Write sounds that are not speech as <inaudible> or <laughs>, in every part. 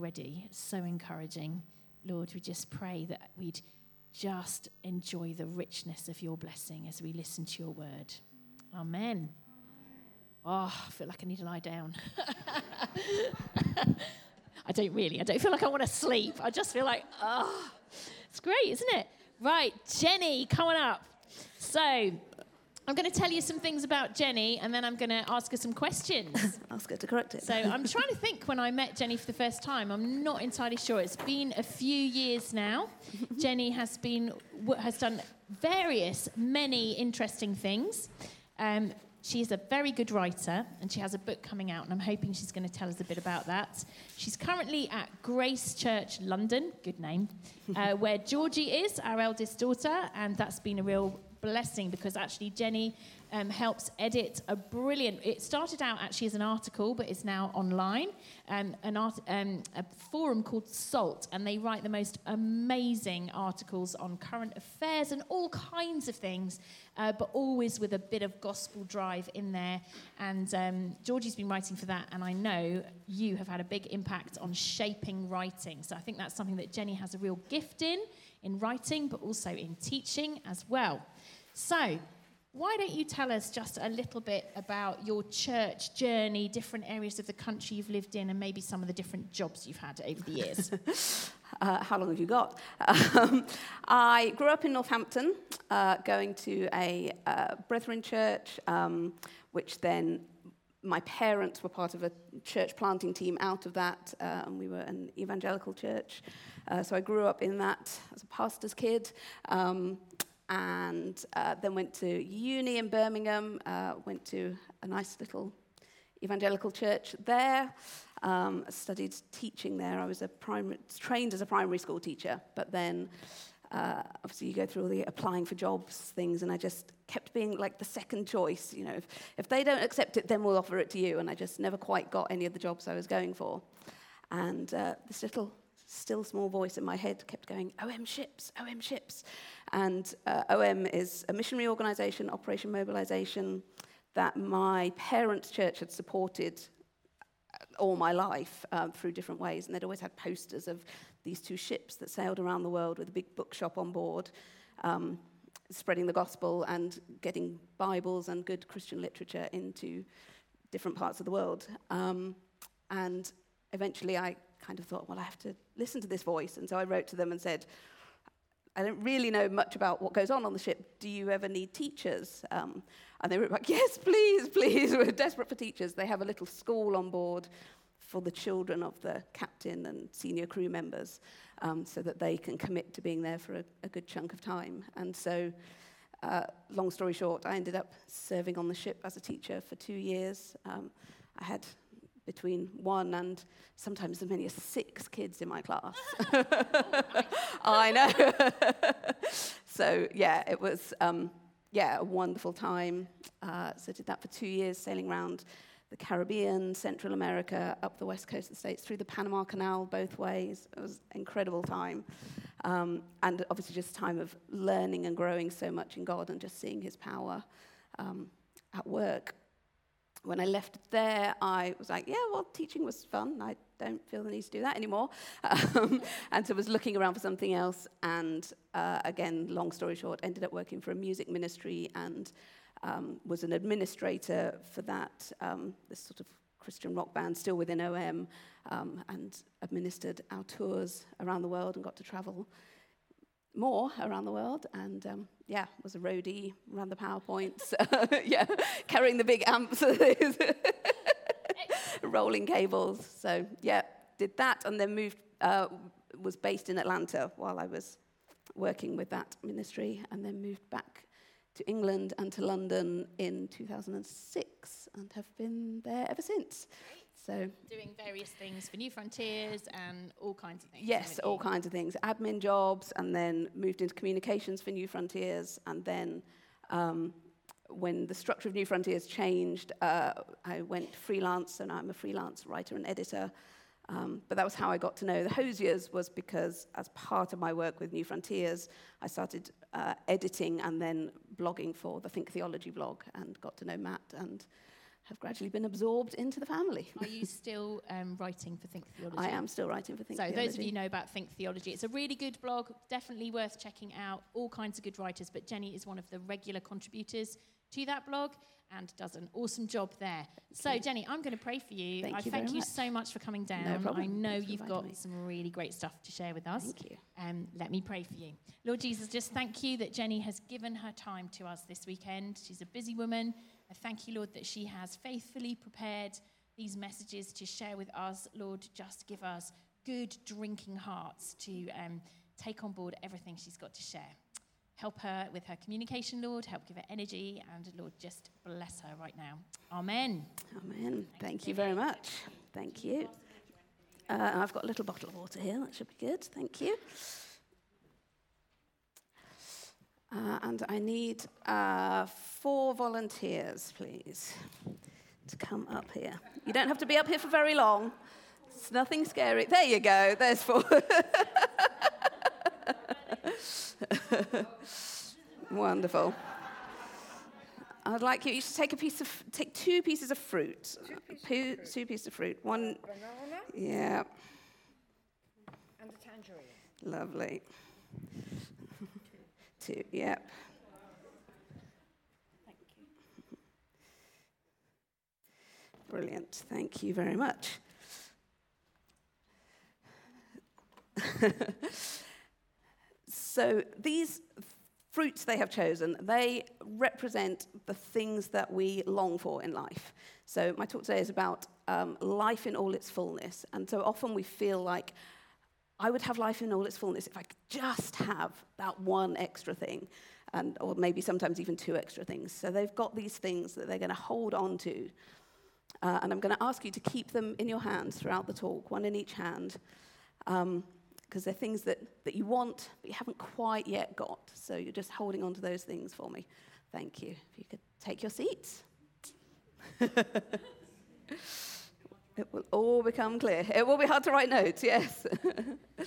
already. So encouraging. Lord, we just pray that we'd just enjoy the richness of your blessing as we listen to your word. Amen. Oh, I feel like I need to lie down. <laughs> I don't really. I don't feel like I want to sleep. I just feel like, oh, it's great, isn't it? Right, Jenny, coming up. So, I'm going to tell you some things about Jenny and then I'm going to ask her some questions. <laughs> ask her to correct it. So, I'm trying to think when I met Jenny for the first time. I'm not entirely sure. It's been a few years now. <laughs> Jenny has been has done various many interesting things. Um, is a very good writer and she has a book coming out, and I'm hoping she's going to tell us a bit about that. She's currently at Grace Church London, good name, <laughs> uh, where Georgie is, our eldest daughter, and that's been a real blessing because actually Jenny um, helps edit a brilliant. It started out actually as an article, but it's now online. Um, an art, um, a forum called Salt, and they write the most amazing articles on current affairs and all kinds of things, uh, but always with a bit of gospel drive in there. And um, Georgie's been writing for that, and I know you have had a big impact on shaping writing. So I think that's something that Jenny has a real gift in, in writing, but also in teaching as well. So, why don't you tell us just a little bit about your church journey, different areas of the country you've lived in, and maybe some of the different jobs you've had over the years? <laughs> uh, how long have you got? Um, I grew up in Northampton, uh, going to a uh, Brethren church, um, which then my parents were part of a church planting team out of that, uh, and we were an evangelical church. Uh, so I grew up in that as a pastor's kid. Um, and uh, then went to uni in Birmingham, uh, went to a nice little evangelical church there, um, studied teaching there. I was a primary, trained as a primary school teacher, but then uh, obviously you go through all the applying for jobs things, and I just kept being like the second choice. You know, if, if they don't accept it, then we'll offer it to you. And I just never quite got any of the jobs I was going for. And uh, this little still small voice in my head kept going, OM ships, OM ships. And uh, OM is a missionary organization, Operation Mobilization, that my parents' church had supported all my life um, through different ways. And they'd always had posters of these two ships that sailed around the world with a big bookshop on board, um, spreading the gospel and getting Bibles and good Christian literature into different parts of the world. Um, and eventually I kind of thought, well, I have to listen to this voice. And so I wrote to them and said, I don't really know much about what goes on on the ship. Do you ever need teachers? Um, and they were like, yes, please, please. <laughs> We're desperate for teachers. They have a little school on board for the children of the captain and senior crew members um, so that they can commit to being there for a, a good chunk of time. And so, uh, long story short, I ended up serving on the ship as a teacher for two years. Um, I had between one and sometimes as many as six kids in my class. <laughs> <laughs> I know. <laughs> so, yeah, it was, um, yeah, a wonderful time. Uh, so, did that for two years, sailing around the Caribbean, Central America, up the west coast of the States, through the Panama Canal both ways. It was an incredible time. Um, and obviously, just time of learning and growing so much in God and just seeing His power um, at work when I left there, I was like, yeah, well, teaching was fun. I don't feel the need to do that anymore. <laughs> Um, and so I was looking around for something else. And uh, again, long story short, ended up working for a music ministry and um, was an administrator for that, um, this sort of Christian rock band, still within OM, um, and administered our tours around the world and got to travel more around the world and um, yeah was a roadie ran the powerpoints <laughs> yeah carrying the big amps <laughs> rolling cables. So yeah did that and then moved uh, was based in atlanta while i was working with that ministry and then moved back to england and to london in 2006 and have been there ever since so doing various things for New Frontiers and all kinds of things. Yes, all kinds of things. Admin jobs, and then moved into communications for New Frontiers, and then. Um, when the structure of New Frontiers changed, uh, I went freelance, and I'm a freelance writer and editor. Um, but that was how I got to know the Hosiers, was because as part of my work with New Frontiers, I started uh, editing and then blogging for the Think Theology blog, and got to know Matt and have gradually been absorbed into the family. Are you <laughs> still um, writing for Think Theology? I am still writing for Think so Theology. So, those of you know about Think Theology, it's a really good blog, definitely worth checking out. All kinds of good writers, but Jenny is one of the regular contributors to that blog and does an awesome job there. So Jenny, I'm going to pray for you. Thank I you thank you much. so much for coming down. No problem. I know Thanks you've got me. some really great stuff to share with us. Thank you. Um, let me pray for you. Lord Jesus, just thank you that Jenny has given her time to us this weekend. She's a busy woman. I thank you, Lord, that she has faithfully prepared these messages to share with us. Lord, just give us good drinking hearts to um, take on board everything she's got to share. Help her with her communication, Lord. Help give her energy. And Lord, just bless her right now. Amen. Amen. Thank you very much. Thank you. Uh, I've got a little bottle of water here. That should be good. Thank you. Uh, and I need uh, four volunteers, please, to come up here. You don't have to be up here for very long. It's nothing scary. There you go. There's four. <laughs> Wonderful. I'd like you, you should take a piece of, take two pieces of fruit. Two, two pieces of fruit. One, Banana yeah, and a tangerine. lovely. Two, yep. Brilliant. Thank you very much. <laughs> so these fruits they have chosen, they represent the things that we long for in life. So my talk today is about um, life in all its fullness. And so often we feel like I would have life in all its fullness if I could just have that one extra thing, and, or maybe sometimes even two extra things. So they've got these things that they're going to hold on to. Uh, and I'm going to ask you to keep them in your hands throughout the talk, one in each hand, because they're things that, that you want, but you haven't quite yet got. So you're just holding on to those things for me. Thank you. If you could take your seats. <laughs> It will all become clear. It will be hard to write notes, yes. <laughs>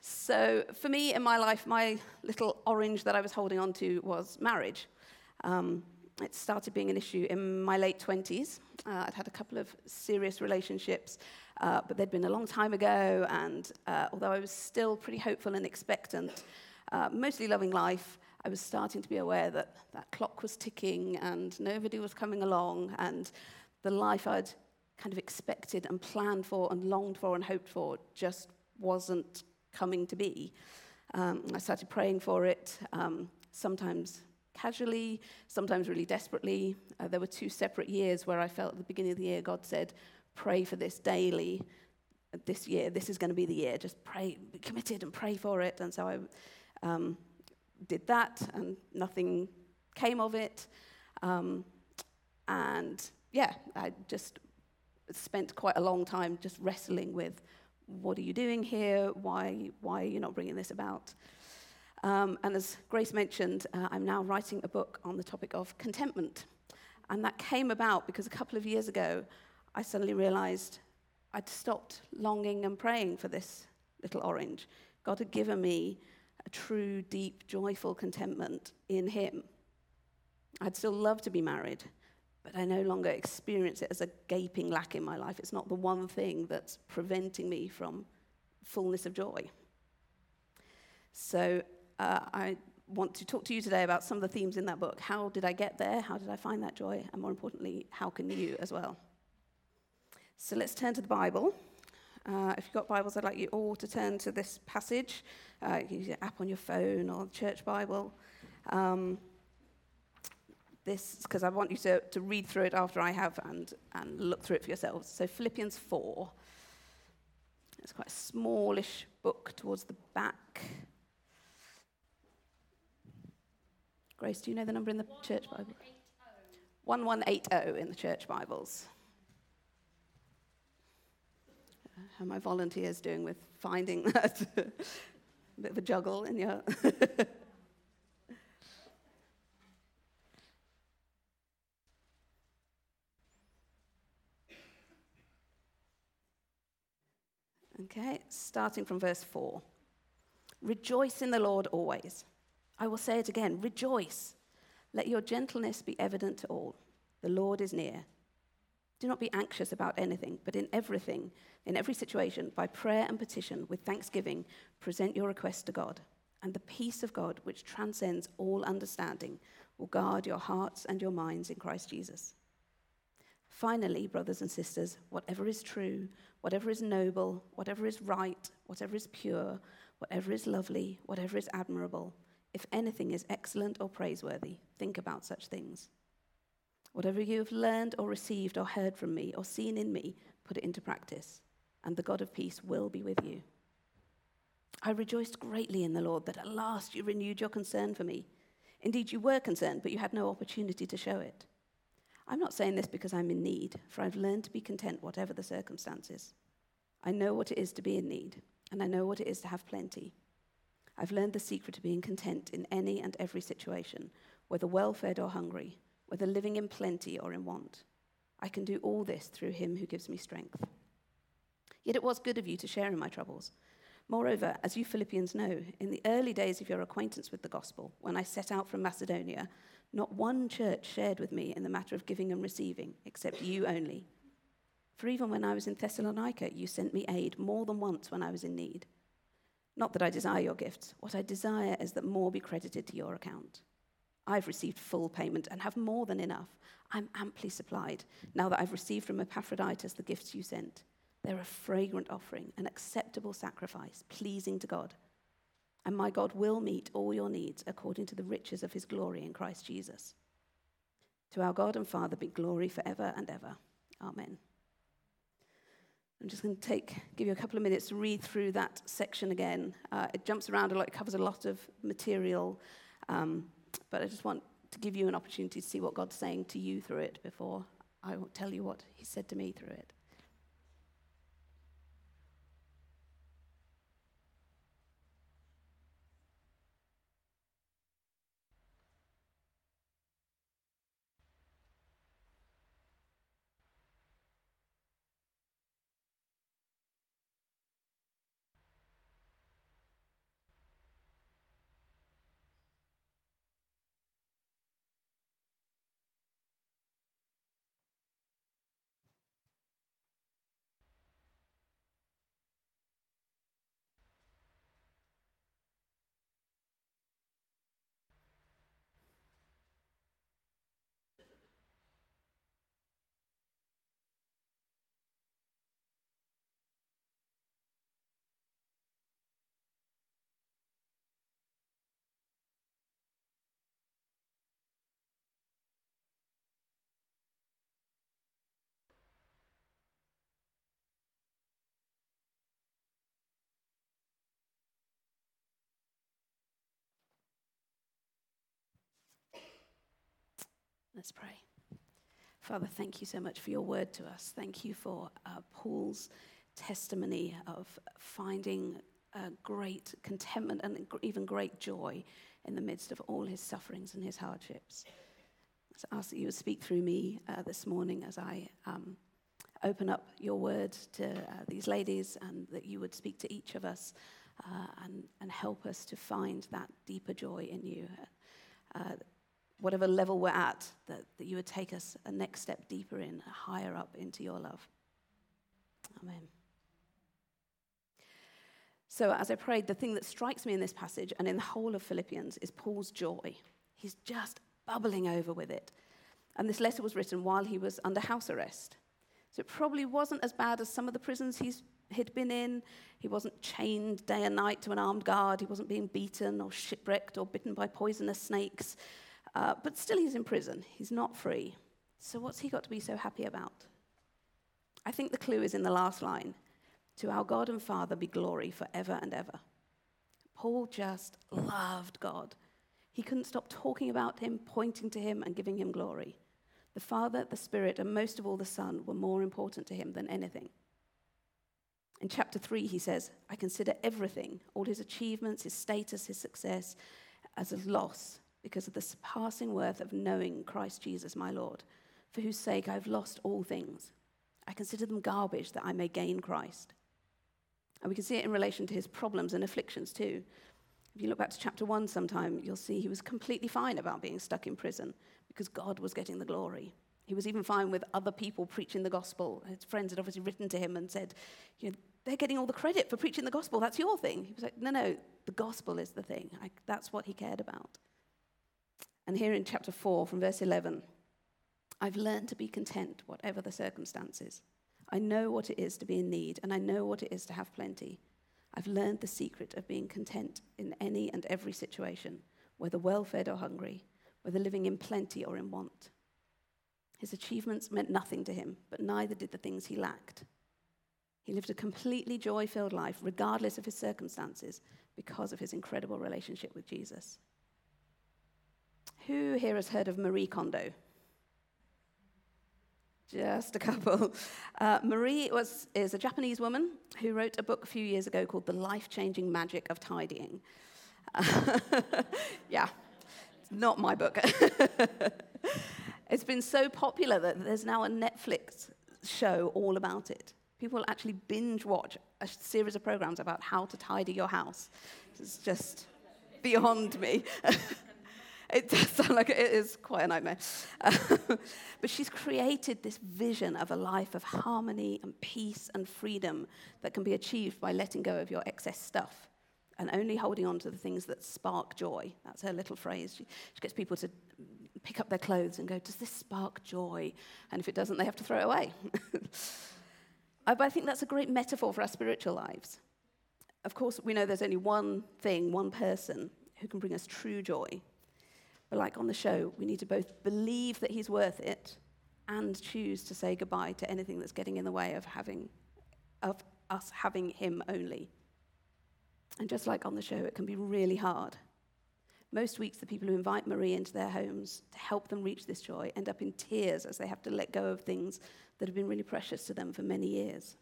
so, for me in my life, my little orange that I was holding on to was marriage. Um, it started being an issue in my late 20s. Uh, I'd had a couple of serious relationships, uh, but they'd been a long time ago, and uh, although I was still pretty hopeful and expectant, uh, mostly loving life, I was starting to be aware that that clock was ticking and nobody was coming along, and the life I'd kind of expected and planned for and longed for and hoped for just wasn't coming to be. Um, I started praying for it, um, sometimes casually, sometimes really desperately. Uh, there were two separate years where I felt at the beginning of the year God said, Pray for this daily. This year, this is going to be the year. Just pray, be committed and pray for it. And so I um, did that, and nothing came of it. Um, and yeah, I just spent quite a long time just wrestling with what are you doing here? Why, why are you not bringing this about? Um, and as Grace mentioned, uh, I'm now writing a book on the topic of contentment. And that came about because a couple of years ago, I suddenly realized I'd stopped longing and praying for this little orange. God had given me a true, deep, joyful contentment in Him. I'd still love to be married, but I no longer experience it as a gaping lack in my life. It's not the one thing that's preventing me from fullness of joy. So uh, I want to talk to you today about some of the themes in that book. How did I get there? How did I find that joy? And more importantly, how can you as well? So let's turn to the Bible. Uh, if you've got Bibles, I'd like you all to turn to this passage. Uh, use your app on your phone or the church Bible. Um, this because I want you to, to read through it after I have and, and look through it for yourselves. So, Philippians 4. It's quite a smallish book towards the back. Grace, do you know the number in the church Bible? 1180 in the church Bibles. Uh, How are my volunteers doing with finding <laughs> that? a bit of a juggle in your. <laughs> Okay, starting from verse 4. Rejoice in the Lord always. I will say it again rejoice. Let your gentleness be evident to all. The Lord is near. Do not be anxious about anything, but in everything, in every situation, by prayer and petition, with thanksgiving, present your request to God. And the peace of God, which transcends all understanding, will guard your hearts and your minds in Christ Jesus. Finally, brothers and sisters, whatever is true, whatever is noble, whatever is right, whatever is pure, whatever is lovely, whatever is admirable, if anything is excellent or praiseworthy, think about such things. Whatever you have learned or received or heard from me or seen in me, put it into practice, and the God of peace will be with you. I rejoiced greatly in the Lord that at last you renewed your concern for me. Indeed, you were concerned, but you had no opportunity to show it. I'm not saying this because I'm in need, for I've learned to be content whatever the circumstances. I know what it is to be in need, and I know what it is to have plenty. I've learned the secret of being content in any and every situation, whether well fed or hungry, whether living in plenty or in want. I can do all this through him who gives me strength. Yet it was good of you to share in my troubles. Moreover, as you Philippians know, in the early days of your acquaintance with the gospel, when I set out from Macedonia, not one church shared with me in the matter of giving and receiving, except you only. For even when I was in Thessalonica, you sent me aid more than once when I was in need. Not that I desire your gifts. What I desire is that more be credited to your account. I've received full payment and have more than enough. I'm amply supplied now that I've received from Epaphroditus the gifts you sent. They're a fragrant offering, an acceptable sacrifice, pleasing to God and my God will meet all your needs according to the riches of his glory in Christ Jesus. To our God and Father be glory forever and ever. Amen. I'm just going to take, give you a couple of minutes to read through that section again. Uh, it jumps around a lot, it covers a lot of material, um, but I just want to give you an opportunity to see what God's saying to you through it before I tell you what He said to me through it. Let's pray. Father, thank you so much for your word to us. Thank you for uh, Paul's testimony of finding great contentment and even great joy in the midst of all his sufferings and his hardships. I ask that you would speak through me uh, this morning as I um, open up your word to uh, these ladies and that you would speak to each of us uh, and, and help us to find that deeper joy in you. Whatever level we're at, that, that you would take us a next step deeper in, higher up into your love. Amen. So, as I prayed, the thing that strikes me in this passage and in the whole of Philippians is Paul's joy. He's just bubbling over with it. And this letter was written while he was under house arrest. So, it probably wasn't as bad as some of the prisons he's, he'd been in. He wasn't chained day and night to an armed guard, he wasn't being beaten or shipwrecked or bitten by poisonous snakes. Uh, but still, he's in prison. He's not free. So, what's he got to be so happy about? I think the clue is in the last line To our God and Father be glory forever and ever. Paul just loved God. He couldn't stop talking about him, pointing to him, and giving him glory. The Father, the Spirit, and most of all the Son were more important to him than anything. In chapter 3, he says, I consider everything, all his achievements, his status, his success, as a loss because of the surpassing worth of knowing Christ Jesus, my Lord, for whose sake I've lost all things. I consider them garbage that I may gain Christ. And we can see it in relation to his problems and afflictions too. If you look back to chapter 1 sometime, you'll see he was completely fine about being stuck in prison because God was getting the glory. He was even fine with other people preaching the gospel. His friends had obviously written to him and said, you know, they're getting all the credit for preaching the gospel. That's your thing. He was like, no, no, the gospel is the thing. I, that's what he cared about. And here in chapter 4, from verse 11, I've learned to be content, whatever the circumstances. I know what it is to be in need, and I know what it is to have plenty. I've learned the secret of being content in any and every situation, whether well fed or hungry, whether living in plenty or in want. His achievements meant nothing to him, but neither did the things he lacked. He lived a completely joy filled life, regardless of his circumstances, because of his incredible relationship with Jesus. Who here has heard of Marie Kondo? Just a couple. Uh, Marie was, is a Japanese woman who wrote a book a few years ago called The Life Changing Magic of Tidying. <laughs> yeah, it's not my book. <laughs> it's been so popular that there's now a Netflix show all about it. People actually binge watch a series of programs about how to tidy your house. It's just beyond me. <laughs> It does sound like it is quite a nightmare. <laughs> but she's created this vision of a life of harmony and peace and freedom that can be achieved by letting go of your excess stuff and only holding on to the things that spark joy. That's her little phrase. She, she gets people to pick up their clothes and go, Does this spark joy? And if it doesn't, they have to throw it away. <laughs> but I think that's a great metaphor for our spiritual lives. Of course, we know there's only one thing, one person who can bring us true joy but like on the show, we need to both believe that he's worth it and choose to say goodbye to anything that's getting in the way of having of us having him only. And just like on the show, it can be really hard. Most weeks, the people who invite Marie into their homes to help them reach this joy end up in tears as they have to let go of things that have been really precious to them for many years.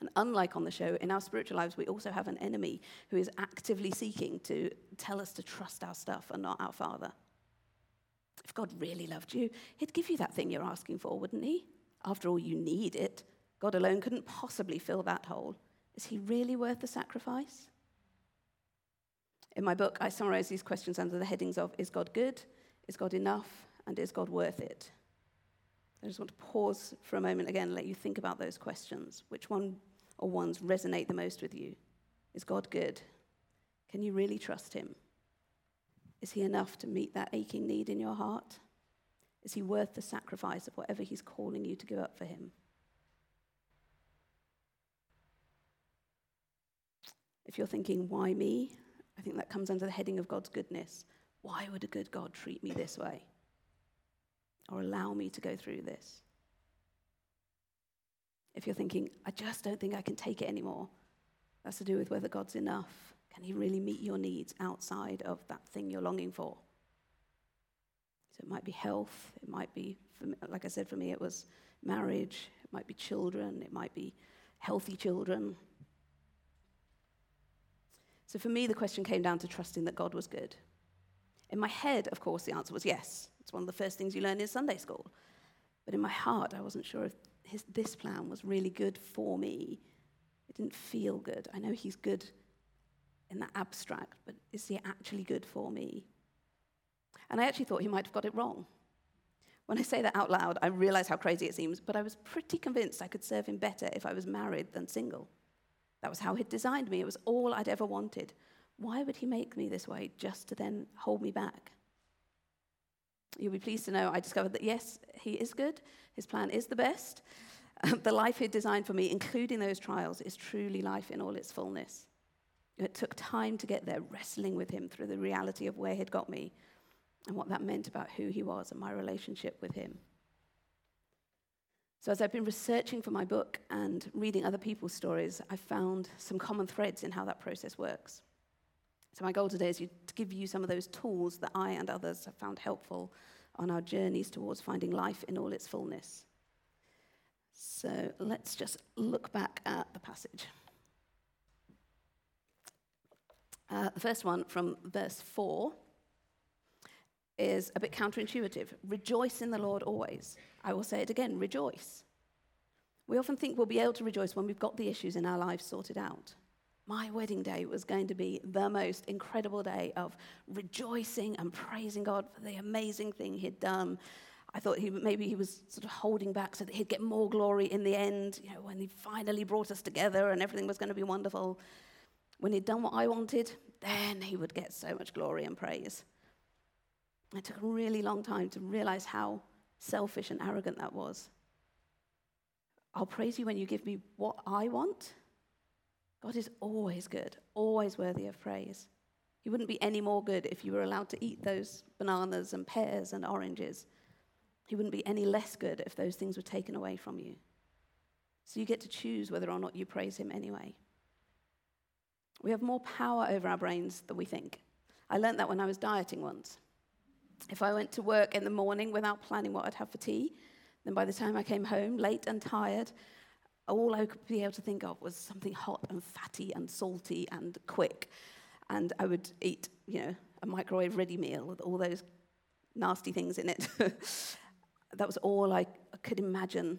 And unlike on the show, in our spiritual lives, we also have an enemy who is actively seeking to tell us to trust our stuff and not our Father. If God really loved you, He'd give you that thing you're asking for, wouldn't He? After all, you need it. God alone couldn't possibly fill that hole. Is He really worth the sacrifice? In my book, I summarize these questions under the headings of Is God good? Is God enough? And is God worth it? I just want to pause for a moment again and let you think about those questions. Which one or ones resonate the most with you? Is God good? Can you really trust Him? Is He enough to meet that aching need in your heart? Is He worth the sacrifice of whatever He's calling you to give up for Him? If you're thinking, why me? I think that comes under the heading of God's goodness. Why would a good God treat me this way? Or allow me to go through this. If you're thinking, I just don't think I can take it anymore, that's to do with whether God's enough. Can He really meet your needs outside of that thing you're longing for? So it might be health, it might be, like I said, for me, it was marriage, it might be children, it might be healthy children. So for me, the question came down to trusting that God was good. In my head, of course, the answer was yes. It's one of the first things you learn in Sunday school. But in my heart, I wasn't sure if his, this plan was really good for me. It didn't feel good. I know he's good in the abstract, but is he actually good for me? And I actually thought he might have got it wrong. When I say that out loud, I realize how crazy it seems, but I was pretty convinced I could serve him better if I was married than single. That was how he'd designed me. It was all I'd ever wanted. Why would he make me this way just to then hold me back? You'll be pleased to know I discovered that yes, He is good, His plan is the best. <laughs> The life He designed for me, including those trials, is truly life in all its fullness. It took time to get there, wrestling with Him through the reality of where He'd got me and what that meant about who He was and my relationship with Him. So, as I've been researching for my book and reading other people's stories, I've found some common threads in how that process works. So, my goal today is to give you some of those tools that I and others have found helpful on our journeys towards finding life in all its fullness. So, let's just look back at the passage. Uh, the first one from verse 4 is a bit counterintuitive. Rejoice in the Lord always. I will say it again rejoice. We often think we'll be able to rejoice when we've got the issues in our lives sorted out my wedding day was going to be the most incredible day of rejoicing and praising God for the amazing thing He'd done. I thought he, maybe he was sort of holding back so that he'd get more glory in the end, you know, when he finally brought us together and everything was going to be wonderful. When he'd done what I wanted, then he would get so much glory and praise. It took a really long time to realize how selfish and arrogant that was. I'll praise you when you give me what I want. God is always good, always worthy of praise. He wouldn't be any more good if you were allowed to eat those bananas and pears and oranges. He wouldn't be any less good if those things were taken away from you. So you get to choose whether or not you praise him anyway. We have more power over our brains than we think. I learned that when I was dieting once. If I went to work in the morning without planning what I'd have for tea, then by the time I came home, late and tired, all I could be able to think of was something hot and fatty and salty and quick. And I would eat, you know, a microwave ready meal with all those nasty things in it. <laughs> that was all I could imagine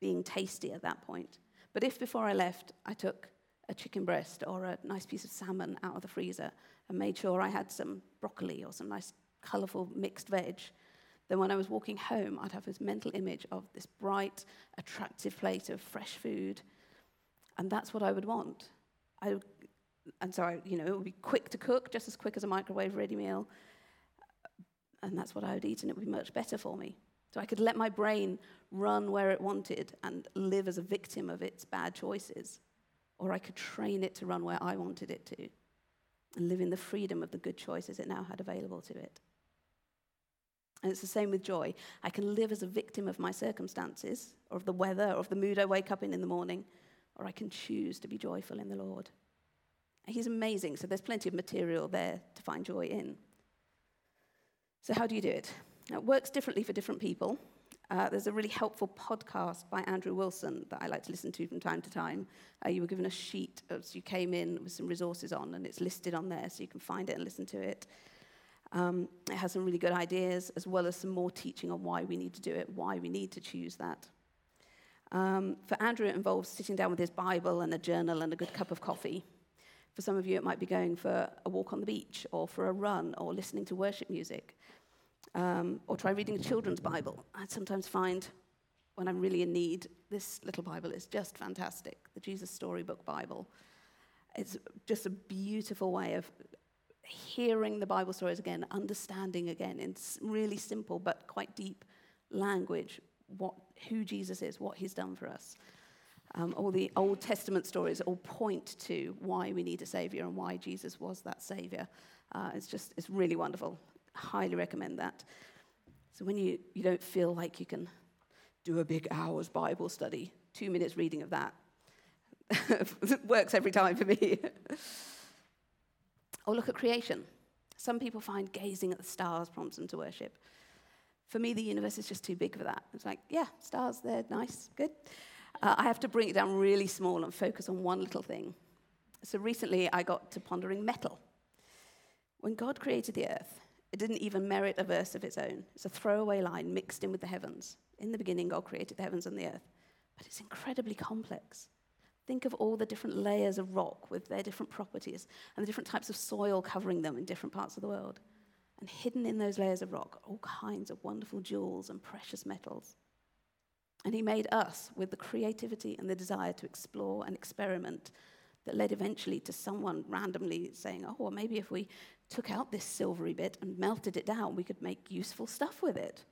being tasty at that point. But if before I left, I took a chicken breast or a nice piece of salmon out of the freezer and made sure I had some broccoli or some nice colourful mixed veg, then when I was walking home, I'd have this mental image of this bright, attractive plate of fresh food. And that's what I would want. I, and so, I, you know, it would be quick to cook, just as quick as a microwave ready meal. And that's what I would eat, and it would be much better for me. So I could let my brain run where it wanted and live as a victim of its bad choices. Or I could train it to run where I wanted it to and live in the freedom of the good choices it now had available to it. And it's the same with joy. I can live as a victim of my circumstances, or of the weather, or of the mood I wake up in in the morning, or I can choose to be joyful in the Lord. He's amazing, so there's plenty of material there to find joy in. So, how do you do it? Now, it works differently for different people. Uh, there's a really helpful podcast by Andrew Wilson that I like to listen to from time to time. Uh, you were given a sheet as you came in with some resources on, and it's listed on there so you can find it and listen to it. Um, it has some really good ideas, as well as some more teaching on why we need to do it, why we need to choose that. Um, for Andrew, it involves sitting down with his Bible and a journal and a good cup of coffee. For some of you, it might be going for a walk on the beach, or for a run, or listening to worship music um, or try reading a children's Bible. I sometimes find when I'm really in need, this little Bible is just fantastic, the Jesus Storybook Bible. It's just a beautiful way of hearing the Bible stories again, understanding again in really simple but quite deep language what, who Jesus is, what he's done for us. Um, all the Old Testament stories all point to why we need a Savior and why Jesus was that Savior. Uh, it's just, it's really wonderful highly recommend that. So when you, you don't feel like you can do a big hours Bible study, two minutes reading of that <laughs> works every time for me. <laughs> or look at creation. Some people find gazing at the stars prompts them to worship. For me, the universe is just too big for that. It's like, yeah, stars, they're nice, good. Uh, I have to bring it down really small and focus on one little thing. So recently, I got to pondering metal. When God created the earth, it didn't even merit a verse of its own. It's a throwaway line mixed in with the heavens. In the beginning, God created the heavens and the earth. But it's incredibly complex. Think of all the different layers of rock with their different properties and the different types of soil covering them in different parts of the world. And hidden in those layers of rock are all kinds of wonderful jewels and precious metals. And He made us with the creativity and the desire to explore and experiment that led eventually to someone randomly saying, oh, well, maybe if we took out this silvery bit and melted it down, we could make useful stuff with it.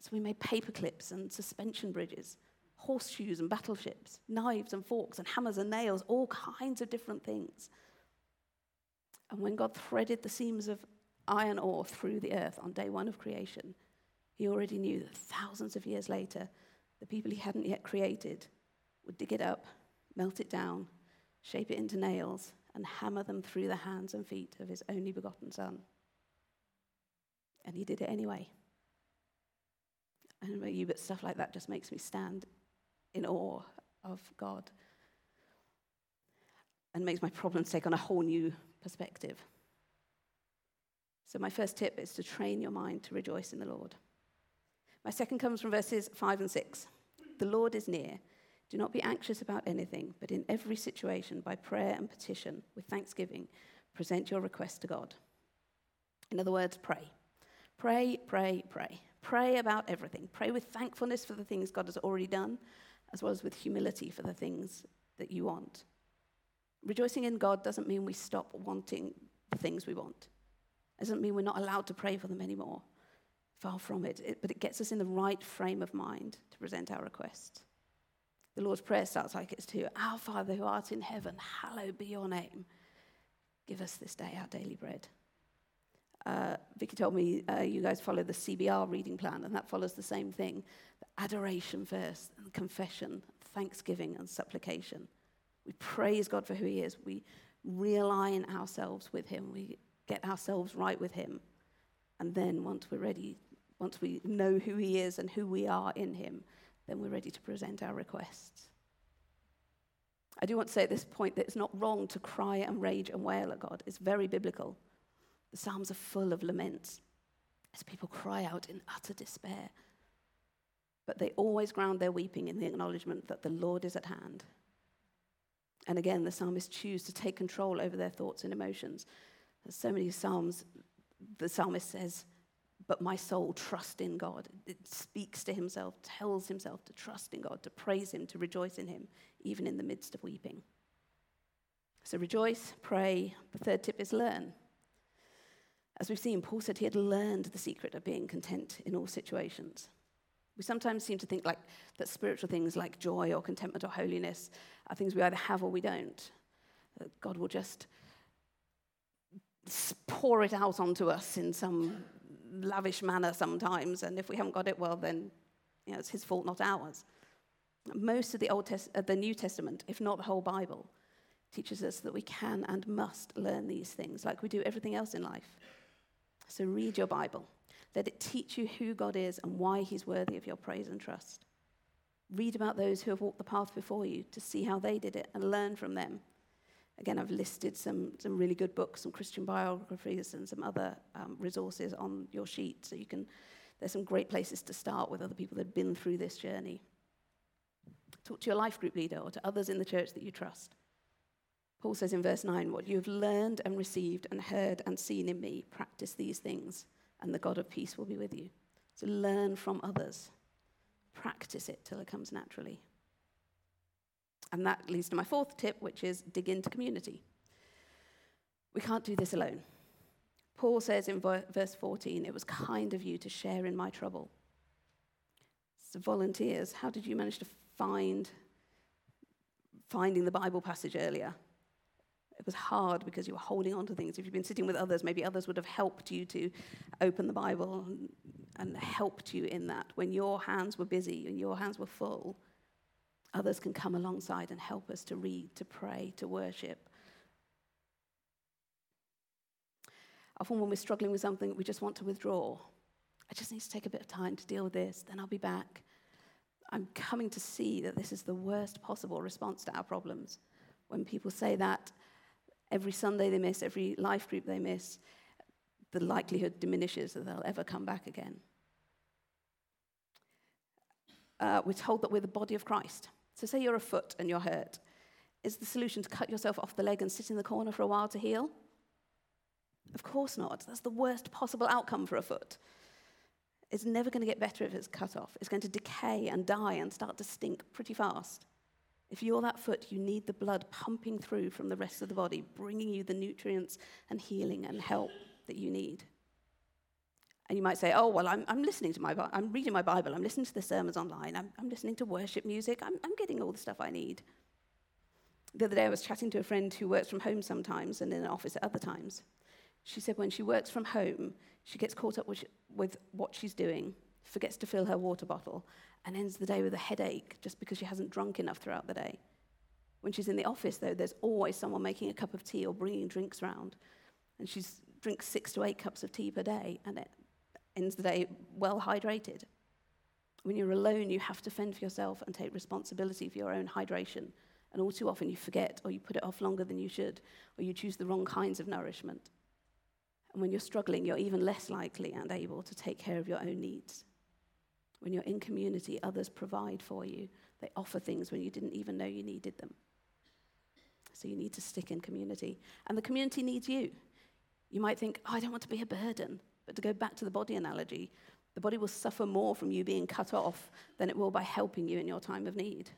So we made paper clips and suspension bridges, horseshoes and battleships, knives and forks and hammers and nails, all kinds of different things. And when God threaded the seams of iron ore through the earth on day one of creation, he already knew that thousands of years later, the people he hadn't yet created would dig it up, melt it down, shape it into nails, and hammer them through the hands and feet of his only begotten Son. And he did it anyway. I don't know about you, but stuff like that just makes me stand in awe of God and makes my problems take on a whole new perspective. So, my first tip is to train your mind to rejoice in the Lord. My second comes from verses 5 and 6. The Lord is near. Do not be anxious about anything, but in every situation, by prayer and petition, with thanksgiving, present your request to God. In other words, pray. Pray, pray, pray. Pray about everything. Pray with thankfulness for the things God has already done, as well as with humility for the things that you want. Rejoicing in God doesn't mean we stop wanting the things we want. It doesn't mean we're not allowed to pray for them anymore. Far from it. it but it gets us in the right frame of mind to present our request. The Lord's Prayer starts like it's to Our Father who art in heaven, hallowed be your name. Give us this day our daily bread. Uh, Vicky told me uh, you guys follow the CBR reading plan, and that follows the same thing adoration first, and confession, thanksgiving, and supplication. We praise God for who He is. We realign ourselves with Him. We get ourselves right with Him. And then, once we're ready, once we know who He is and who we are in Him, then we're ready to present our requests. I do want to say at this point that it's not wrong to cry and rage and wail at God. It's very biblical. The Psalms are full of laments as people cry out in utter despair. But they always ground their weeping in the acknowledgement that the Lord is at hand. And again, the psalmists choose to take control over their thoughts and emotions. There's so many psalms, the psalmist says, but my soul trust in God. It speaks to himself, tells himself to trust in God, to praise him, to rejoice in him, even in the midst of weeping. So rejoice, pray. The third tip is learn. As we've seen, Paul said he had learned the secret of being content in all situations. We sometimes seem to think like that spiritual things like joy or contentment or holiness are things we either have or we don't. That God will just pour it out onto us in some lavish manner sometimes, and if we haven't got it, well, then you know, it's his fault, not ours. Most of the Old Test- uh, the New Testament, if not the whole Bible, teaches us that we can and must learn these things, like we do everything else in life. So read your Bible. Let it teach you who God is and why He's worthy of your praise and trust. Read about those who have walked the path before you to see how they did it and learn from them. Again, I've listed some, some really good books, some Christian biographies, and some other um, resources on your sheet. So you can, there's some great places to start with other people that have been through this journey. Talk to your life group leader or to others in the church that you trust. Paul says in verse 9, What you have learned and received and heard and seen in me, practice these things, and the God of peace will be with you. So learn from others, practice it till it comes naturally. And that leads to my fourth tip, which is dig into community. We can't do this alone. Paul says in verse 14, It was kind of you to share in my trouble. So, volunteers, how did you manage to find finding the Bible passage earlier? It was hard because you were holding on to things. If you've been sitting with others, maybe others would have helped you to open the Bible and, and helped you in that. When your hands were busy and your hands were full, others can come alongside and help us to read, to pray, to worship. Often, when we're struggling with something, we just want to withdraw. I just need to take a bit of time to deal with this, then I'll be back. I'm coming to see that this is the worst possible response to our problems. When people say that, every Sunday they miss, every life group they miss, the likelihood diminishes that they'll ever come back again. Uh, we're told that we're the body of Christ. So, say you're a foot and you're hurt. Is the solution to cut yourself off the leg and sit in the corner for a while to heal? Of course not. That's the worst possible outcome for a foot. It's never going to get better if it's cut off. It's going to decay and die and start to stink pretty fast. If you're that foot, you need the blood pumping through from the rest of the body, bringing you the nutrients and healing and help that you need. And you might say, oh, well, I'm, I'm listening to my, I'm reading my Bible, I'm listening to the sermons online, I'm, I'm listening to worship music, I'm, I'm getting all the stuff I need. The other day I was chatting to a friend who works from home sometimes and in an office at other times. She said when she works from home, she gets caught up with, with what she's doing, forgets to fill her water bottle, and ends the day with a headache just because she hasn't drunk enough throughout the day. When she's in the office, though, there's always someone making a cup of tea or bringing drinks round. And she drinks six to eight cups of tea per day and it ends the day well hydrated. When you're alone, you have to fend for yourself and take responsibility for your own hydration. And all too often, you forget or you put it off longer than you should, or you choose the wrong kinds of nourishment. And when you're struggling, you're even less likely and able to take care of your own needs. When you're in community, others provide for you. They offer things when you didn't even know you needed them. So you need to stick in community. And the community needs you. You might think, oh, I don't want to be a burden. But to go back to the body analogy, The body will suffer more from you being cut off than it will by helping you in your time of need.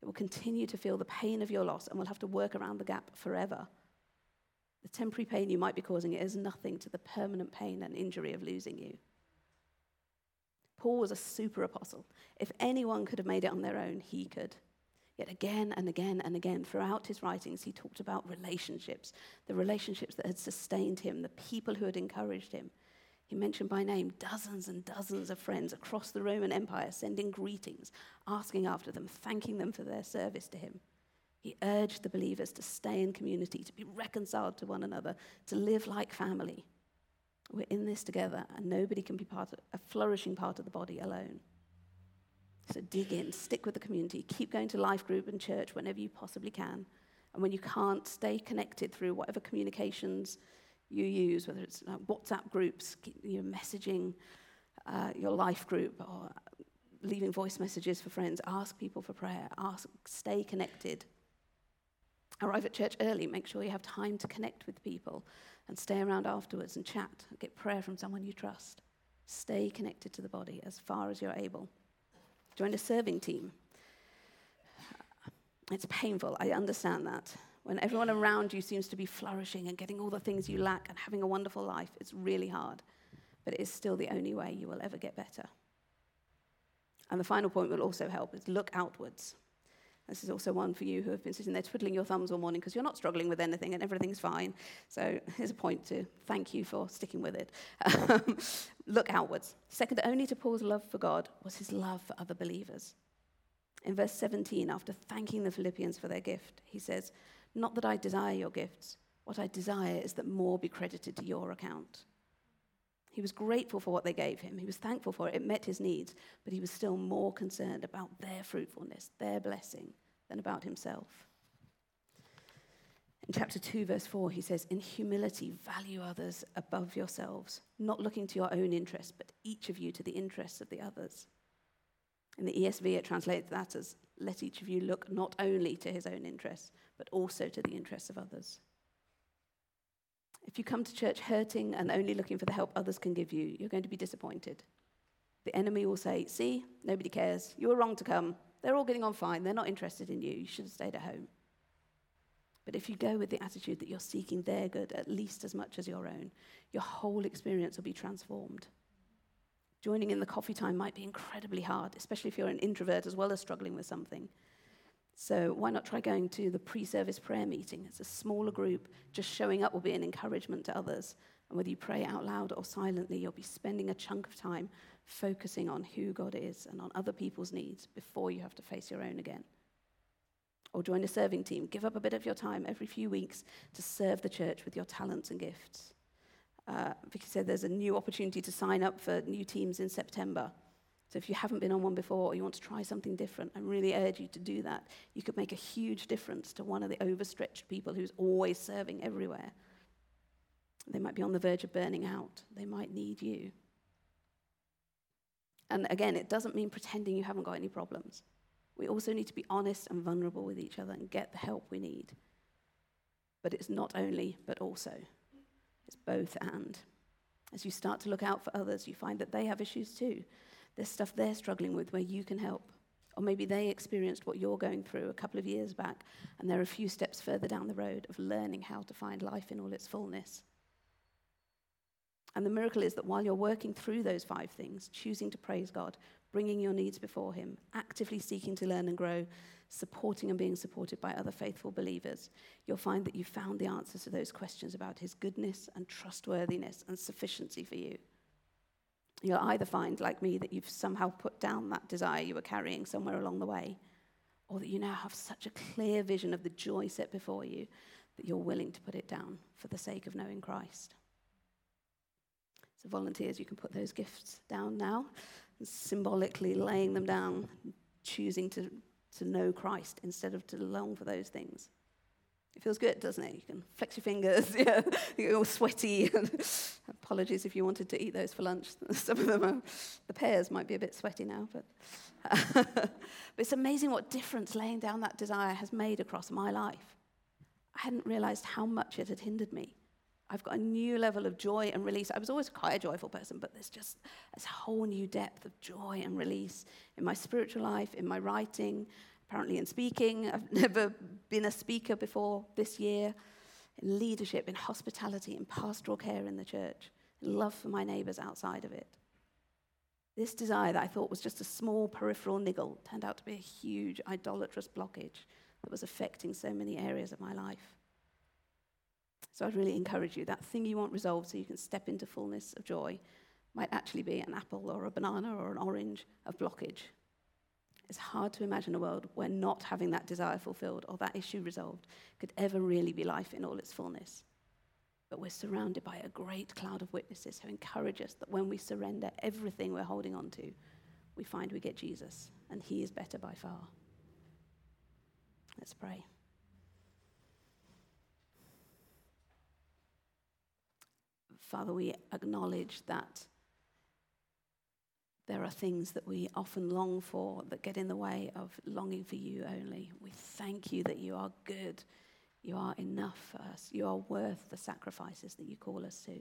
It will continue to feel the pain of your loss and will have to work around the gap forever. The temporary pain you might be causing it is nothing to the permanent pain and injury of losing you. Paul was a super apostle. If anyone could have made it on their own, he could. Yet again and again and again throughout his writings, he talked about relationships, the relationships that had sustained him, the people who had encouraged him. He mentioned by name dozens and dozens of friends across the Roman Empire, sending greetings, asking after them, thanking them for their service to him. He urged the believers to stay in community, to be reconciled to one another, to live like family. We're in this together, and nobody can be part of, a flourishing part of the body alone. So dig in, stick with the community, keep going to life group and church whenever you possibly can. And when you can't, stay connected through whatever communications you use, whether it's uh, WhatsApp groups, you messaging uh, your life group, or leaving voice messages for friends. Ask people for prayer. Ask, stay connected. Arrive at church early. Make sure you have time to connect with people and stay around afterwards and chat. Get prayer from someone you trust. Stay connected to the body as far as you're able. Join a serving team. It's painful, I understand that. When everyone around you seems to be flourishing and getting all the things you lack and having a wonderful life, it's really hard. But it is still the only way you will ever get better. And the final point will also help is look outwards. This is also one for you who have been sitting there twiddling your thumbs all morning because you're not struggling with anything and everything's fine. So <laughs> here's a point to thank you for sticking with it. <laughs> Look outwards. Second only to Paul's love for God was his love for other believers. In verse 17, after thanking the Philippians for their gift, he says, Not that I desire your gifts. What I desire is that more be credited to your account. He was grateful for what they gave him. He was thankful for it. It met his needs, but he was still more concerned about their fruitfulness, their blessing, than about himself. In chapter 2, verse 4, he says, In humility, value others above yourselves, not looking to your own interests, but each of you to the interests of the others. In the ESV, it translates that as, Let each of you look not only to his own interests, but also to the interests of others. If you come to church hurting and only looking for the help others can give you, you're going to be disappointed. The enemy will say, See, nobody cares. You were wrong to come. They're all getting on fine. They're not interested in you. You should have stayed at home. But if you go with the attitude that you're seeking their good at least as much as your own, your whole experience will be transformed. Joining in the coffee time might be incredibly hard, especially if you're an introvert as well as struggling with something. So why not try going to the pre-service prayer meeting? It's a smaller group. Just showing up will be an encouragement to others. And whether you pray out loud or silently, you'll be spending a chunk of time focusing on who God is and on other people's needs before you have to face your own again. Or join a serving team. Give up a bit of your time every few weeks to serve the church with your talents and gifts. Uh, Vicky said there's a new opportunity to sign up for new teams in September. So if you haven't been on one before or you want to try something different, I really urge you to do that. You could make a huge difference to one of the overstretched people who's always serving everywhere. They might be on the verge of burning out. They might need you. And again, it doesn't mean pretending you haven't got any problems. We also need to be honest and vulnerable with each other and get the help we need. But it's not only, but also. It's both and. As you start to look out for others, you find that they have issues too. There's stuff they're struggling with where you can help. Or maybe they experienced what you're going through a couple of years back, and they're a few steps further down the road of learning how to find life in all its fullness. And the miracle is that while you're working through those five things, choosing to praise God, bringing your needs before Him, actively seeking to learn and grow, supporting and being supported by other faithful believers, you'll find that you've found the answers to those questions about His goodness and trustworthiness and sufficiency for you. You'll either find, like me, that you've somehow put down that desire you were carrying somewhere along the way, or that you now have such a clear vision of the joy set before you that you're willing to put it down for the sake of knowing Christ. So, volunteers, you can put those gifts down now, symbolically laying them down, choosing to, to know Christ instead of to long for those things. It feels good, doesn't it? You can flex your fingers, <laughs> yeah, you're all sweaty. <laughs> Apologies if you wanted to eat those for lunch. <laughs> Some of them are, the pears might be a bit sweaty now, but, but it's amazing what difference laying down that desire has made across my life. I hadn't realized how much it had hindered me. I've got a new level of joy and release. I was always quite a joyful person, but there's just this whole new depth of joy and release in my spiritual life, in my writing, apparently in speaking. I've <laughs> never been a speaker before this year. In leadership, in hospitality, in pastoral care in the church, in love for my neighbours outside of it. This desire that I thought was just a small peripheral niggle turned out to be a huge idolatrous blockage that was affecting so many areas of my life. So I'd really encourage you that thing you want resolved so you can step into fullness of joy might actually be an apple or a banana or an orange of blockage. It's hard to imagine a world where not having that desire fulfilled or that issue resolved could ever really be life in all its fullness. But we're surrounded by a great cloud of witnesses who encourage us that when we surrender everything we're holding on to, we find we get Jesus, and He is better by far. Let's pray. Father, we acknowledge that there are things that we often long for that get in the way of longing for you only. We thank you that you are good. You are enough for us. You are worth the sacrifices that you call us to.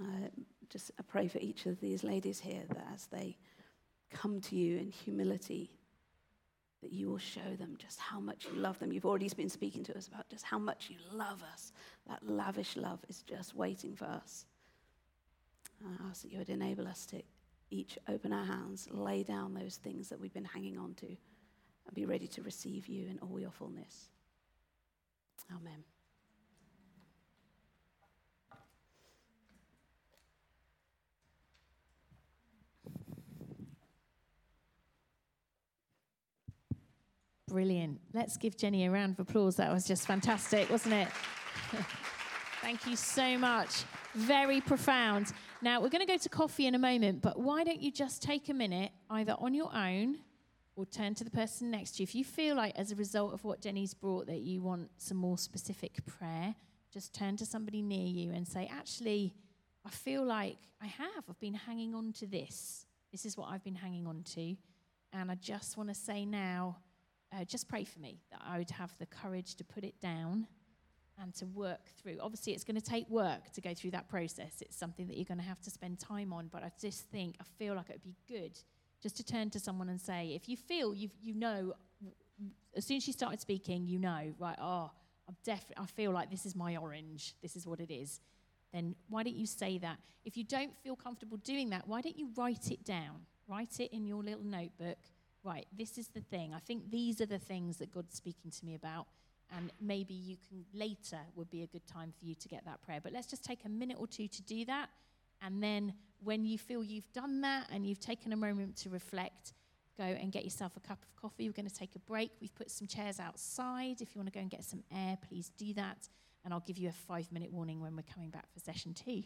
Uh, just I pray for each of these ladies here that as they come to you in humility, that you will show them just how much you love them. You've already been speaking to us about just how much you love us. That lavish love is just waiting for us. I ask that you would enable us to each open our hands, lay down those things that we've been hanging on to, and be ready to receive you in all your fullness. Amen. Brilliant. Let's give Jenny a round of applause. That was just fantastic, wasn't it? <laughs> Thank you so much. Very profound. Now, we're going to go to coffee in a moment, but why don't you just take a minute, either on your own or turn to the person next to you. If you feel like, as a result of what Jenny's brought, that you want some more specific prayer, just turn to somebody near you and say, Actually, I feel like I have. I've been hanging on to this. This is what I've been hanging on to. And I just want to say now, uh, just pray for me that I would have the courage to put it down and to work through. Obviously, it's going to take work to go through that process. It's something that you're going to have to spend time on. But I just think, I feel like it would be good just to turn to someone and say, if you feel you you know, as soon as she started speaking, you know, right? Oh, I'm definitely. I feel like this is my orange. This is what it is. Then why don't you say that? If you don't feel comfortable doing that, why don't you write it down? Write it in your little notebook. Right, this is the thing. I think these are the things that God's speaking to me about. And maybe you can later would be a good time for you to get that prayer. But let's just take a minute or two to do that. And then when you feel you've done that and you've taken a moment to reflect, go and get yourself a cup of coffee. We're going to take a break. We've put some chairs outside. If you want to go and get some air, please do that. And I'll give you a five minute warning when we're coming back for session two.